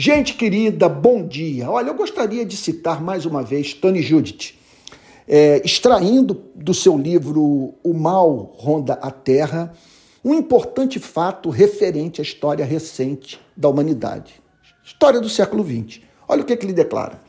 Gente querida, bom dia. Olha, eu gostaria de citar mais uma vez Tony Judith, é, extraindo do seu livro O Mal Ronda a Terra, um importante fato referente à história recente da humanidade, história do século XX. Olha o que, que ele declara.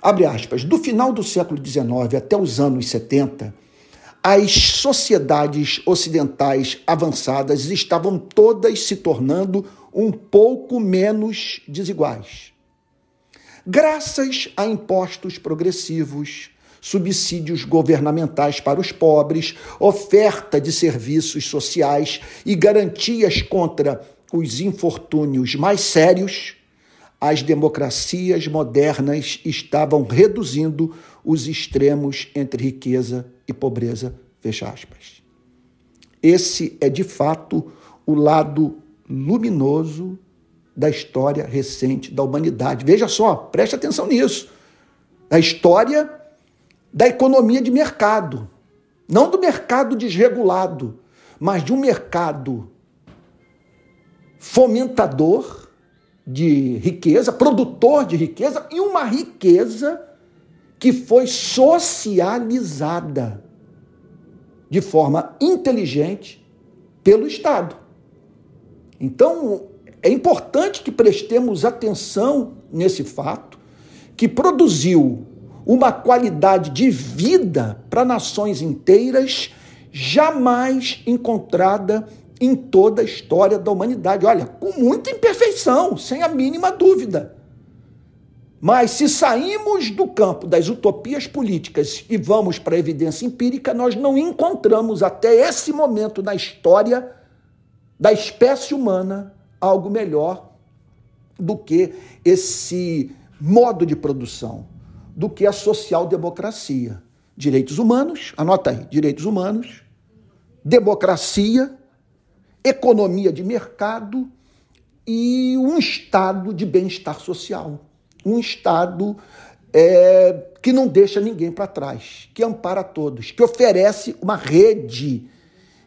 Abre aspas. Do final do século XIX até os anos 70, as sociedades ocidentais avançadas estavam todas se tornando um pouco menos desiguais. Graças a impostos progressivos, subsídios governamentais para os pobres, oferta de serviços sociais e garantias contra os infortúnios mais sérios, as democracias modernas estavam reduzindo os extremos entre riqueza e pobreza. Fecha aspas. Esse é de fato o lado luminoso da história recente da humanidade. Veja só, preste atenção nisso. Da história da economia de mercado. Não do mercado desregulado, mas de um mercado fomentador de riqueza, produtor de riqueza e uma riqueza que foi socializada de forma inteligente pelo Estado. Então, é importante que prestemos atenção nesse fato, que produziu uma qualidade de vida para nações inteiras jamais encontrada em toda a história da humanidade. Olha, com muita imperfeição, sem a mínima dúvida. Mas se saímos do campo das utopias políticas e vamos para a evidência empírica, nós não encontramos até esse momento na história da espécie humana algo melhor do que esse modo de produção, do que a social-democracia. Direitos humanos, anota aí, direitos humanos, democracia, economia de mercado e um estado de bem-estar social um Estado é, que não deixa ninguém para trás, que ampara todos, que oferece uma rede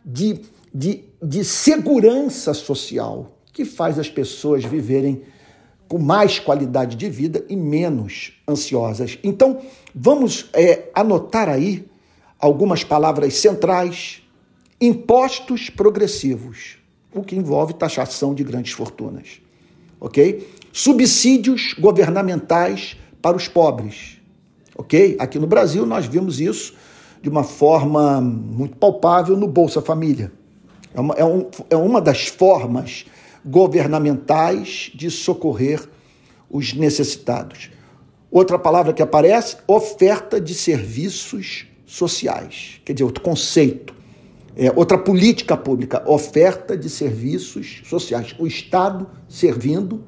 de, de, de segurança social que faz as pessoas viverem com mais qualidade de vida e menos ansiosas. Então, vamos é, anotar aí algumas palavras centrais: impostos progressivos, o que envolve taxação de grandes fortunas. Ok? subsídios governamentais para os pobres. Ok? Aqui no Brasil nós vimos isso de uma forma muito palpável no Bolsa Família. É uma, é, um, é uma das formas governamentais de socorrer os necessitados. Outra palavra que aparece, oferta de serviços sociais. Quer dizer, outro conceito. É, outra política pública, oferta de serviços sociais. O Estado servindo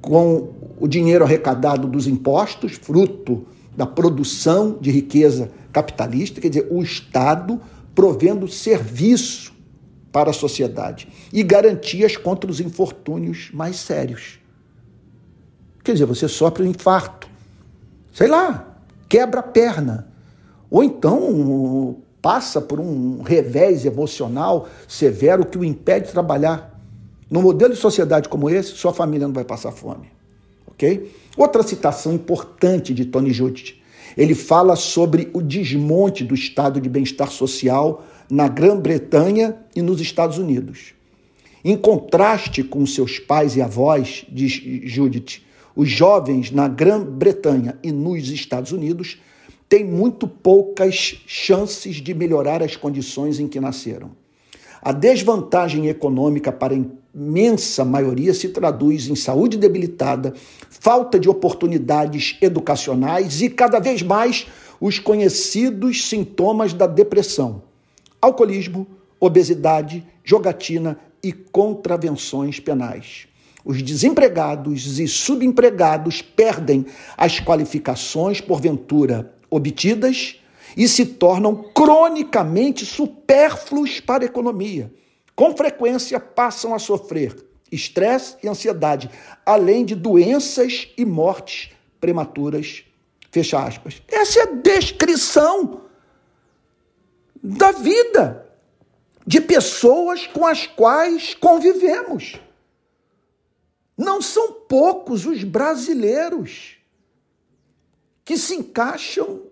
com o dinheiro arrecadado dos impostos, fruto da produção de riqueza capitalista, quer dizer, o Estado provendo serviço para a sociedade e garantias contra os infortúnios mais sérios. Quer dizer, você sofre um infarto, sei lá, quebra a perna, ou então passa por um revés emocional severo que o impede de trabalhar. No modelo de sociedade como esse, sua família não vai passar fome. Ok? Outra citação importante de Tony Judith. Ele fala sobre o desmonte do estado de bem-estar social na Grã-Bretanha e nos Estados Unidos. Em contraste com seus pais e avós, diz Judith, os jovens na Grã-Bretanha e nos Estados Unidos têm muito poucas chances de melhorar as condições em que nasceram. A desvantagem econômica para imensa maioria se traduz em saúde debilitada, falta de oportunidades educacionais e, cada vez mais, os conhecidos sintomas da depressão: alcoolismo, obesidade, jogatina e contravenções penais. Os desempregados e subempregados perdem as qualificações, porventura obtidas, e se tornam cronicamente supérfluos para a economia com frequência passam a sofrer estresse e ansiedade, além de doenças e mortes prematuras. Fecha aspas. Essa é a descrição da vida de pessoas com as quais convivemos. Não são poucos os brasileiros que se encaixam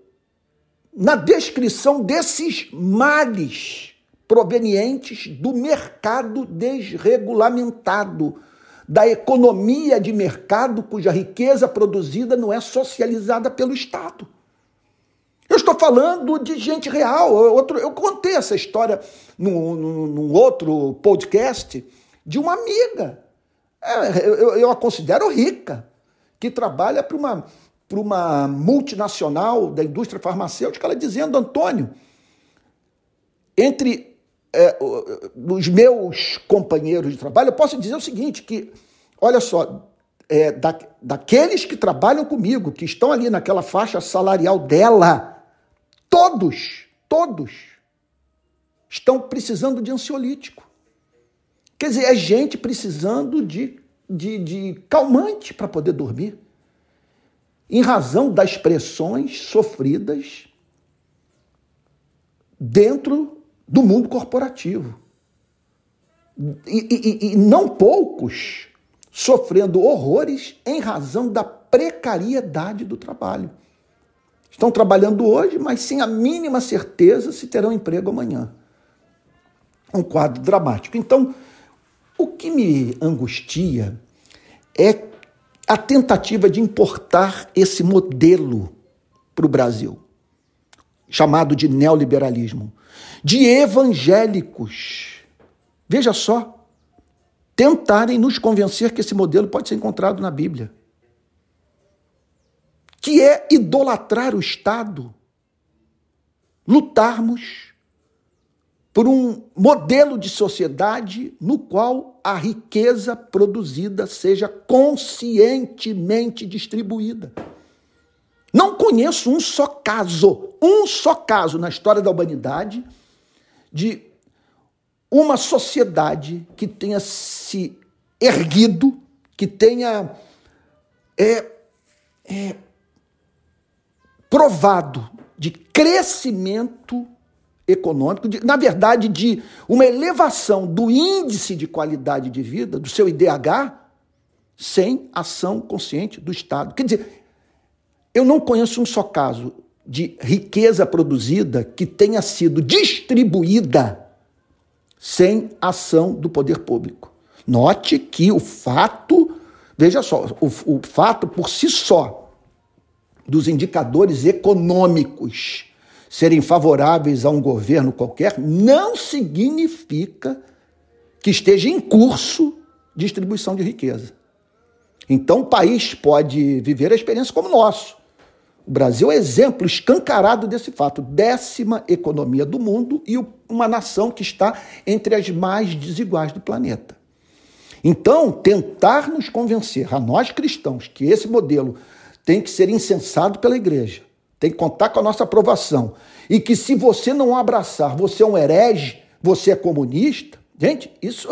na descrição desses males provenientes do mercado desregulamentado, da economia de mercado cuja riqueza produzida não é socializada pelo Estado. Eu estou falando de gente real. Outro, eu contei essa história num, num, num outro podcast de uma amiga. É, eu, eu a considero rica, que trabalha para uma, para uma multinacional da indústria farmacêutica, ela dizendo, Antônio, entre é, os meus companheiros de trabalho, eu posso dizer o seguinte, que, olha só, é, da, daqueles que trabalham comigo, que estão ali naquela faixa salarial dela, todos, todos estão precisando de ansiolítico. Quer dizer, é gente precisando de, de, de calmante para poder dormir em razão das pressões sofridas dentro do mundo corporativo. E, e, e, não poucos sofrendo horrores em razão da precariedade do trabalho. Estão trabalhando hoje, mas sem a mínima certeza se terão emprego amanhã. Um quadro dramático. Então, o que me angustia é a tentativa de importar esse modelo para o Brasil, chamado de neoliberalismo, de evangélicos. Veja só, tentarem nos convencer que esse modelo pode ser encontrado na Bíblia, que é idolatrar o Estado, lutarmos por um modelo de sociedade no qual a riqueza produzida seja conscientemente distribuída. Não conheço um só caso, um só caso na história da humanidade de uma sociedade que tenha se erguido, que tenha é, é, provado de crescimento econômico, de, na verdade, de uma elevação do índice de qualidade de vida, do seu IDH, sem ação consciente do Estado. Quer dizer, eu não conheço um só caso de riqueza produzida que tenha sido distribuída sem ação do poder público. Note que o fato, veja só, o, o fato por si só dos indicadores econômicos serem favoráveis a um governo qualquer, não significa que esteja em curso distribuição de riqueza. Então o país pode viver a experiência como o nosso. O Brasil é exemplo escancarado desse fato. Décima economia do mundo e uma nação que está entre as mais desiguais do planeta. Então, tentar nos convencer, a nós cristãos, que esse modelo tem que ser incensado pela igreja, tem que contar com a nossa aprovação. E que se você não abraçar, você é um herege, você é comunista. Gente, isso,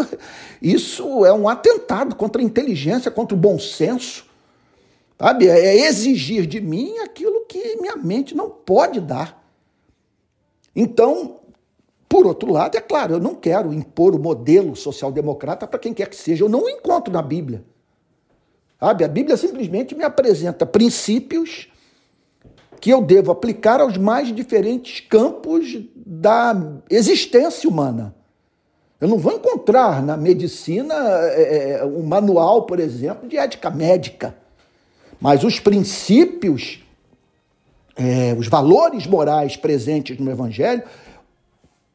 isso é um atentado contra a inteligência, contra o bom senso. Sabe? É exigir de mim aquilo que minha mente não pode dar. Então, por outro lado, é claro, eu não quero impor o modelo social-democrata para quem quer que seja. Eu não encontro na Bíblia. Sabe? A Bíblia simplesmente me apresenta princípios que eu devo aplicar aos mais diferentes campos da existência humana. Eu não vou encontrar na medicina é, é, um manual, por exemplo, de ética médica, mas os princípios, é, os valores morais presentes no Evangelho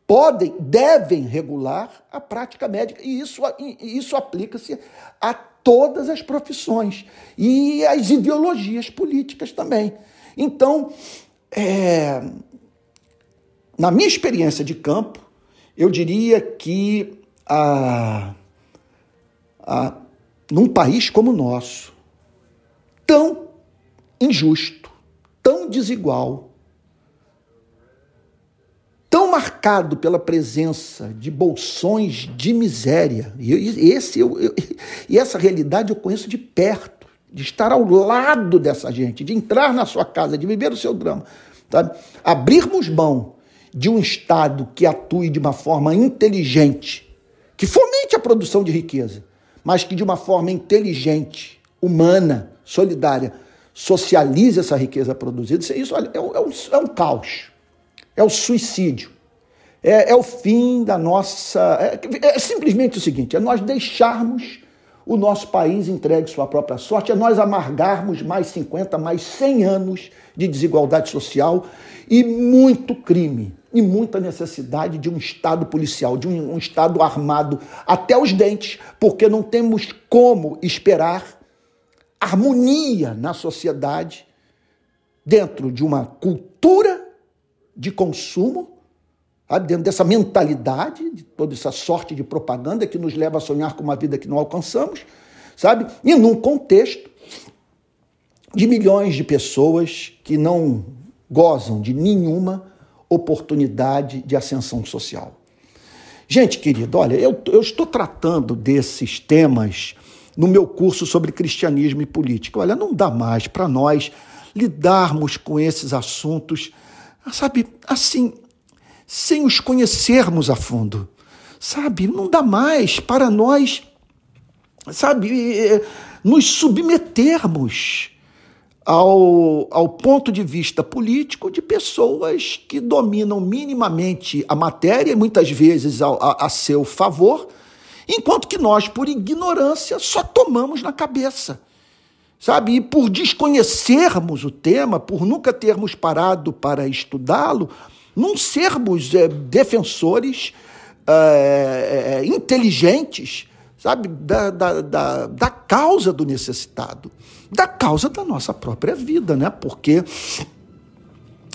podem, devem regular a prática médica. E isso, isso aplica-se a todas as profissões e às ideologias políticas também. Então, é, na minha experiência de campo, eu diria que a, a, num país como o nosso, tão injusto, tão desigual, tão marcado pela presença de bolsões de miséria, e, esse eu, eu, e essa realidade eu conheço de perto de estar ao lado dessa gente, de entrar na sua casa, de viver o seu drama. Sabe? Abrirmos mão de um Estado que atue de uma forma inteligente, que fomente a produção de riqueza, mas que de uma forma inteligente, humana, solidária, socialize essa riqueza produzida. Isso olha, é, um, é, um, é um caos, é o suicídio, é, é o fim da nossa. É, é, simplesmente o seguinte: é nós deixarmos o nosso país entregue sua própria sorte, é nós amargarmos mais 50, mais 100 anos de desigualdade social e muito crime e muita necessidade de um Estado policial, de um, um Estado armado até os dentes, porque não temos como esperar harmonia na sociedade dentro de uma cultura de consumo, dentro dessa mentalidade, de toda essa sorte de propaganda que nos leva a sonhar com uma vida que não alcançamos, sabe? E num contexto de milhões de pessoas que não gozam de nenhuma oportunidade de ascensão social. Gente querido, olha, eu, eu estou tratando desses temas no meu curso sobre cristianismo e política. Olha, não dá mais para nós lidarmos com esses assuntos, sabe, assim, sem os conhecermos a fundo. Sabe, não dá mais para nós, sabe, nos submetermos ao, ao ponto de vista político de pessoas que dominam minimamente a matéria, muitas vezes a, a, a seu favor, enquanto que nós, por ignorância, só tomamos na cabeça. Sabe? E por desconhecermos o tema, por nunca termos parado para estudá-lo, não sermos é, defensores é, é, inteligentes, sabe, da, da, da, da causa do necessitado da causa da nossa própria vida, né? Porque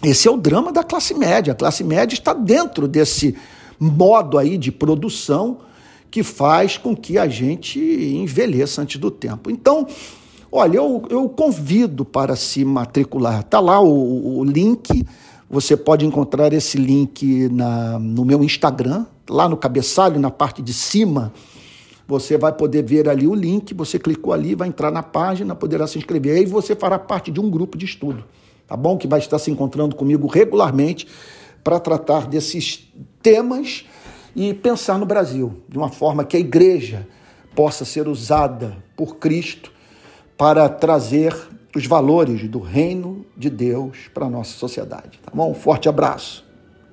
esse é o drama da classe média. A classe média está dentro desse modo aí de produção que faz com que a gente envelheça antes do tempo. Então, olha, eu, eu convido para se matricular. Está lá o, o, link. Você pode encontrar esse link na, no meu Instagram, lá no cabeçalho, na parte de cima você vai poder ver ali o link, você clicou ali, vai entrar na página, poderá se inscrever. Aí você fará parte de um grupo de estudo, tá bom? Que vai estar se encontrando comigo regularmente para tratar desses temas e pensar no Brasil de uma forma que a igreja possa ser usada por Cristo para trazer os valores do reino de Deus para a nossa sociedade, tá bom? Um forte abraço.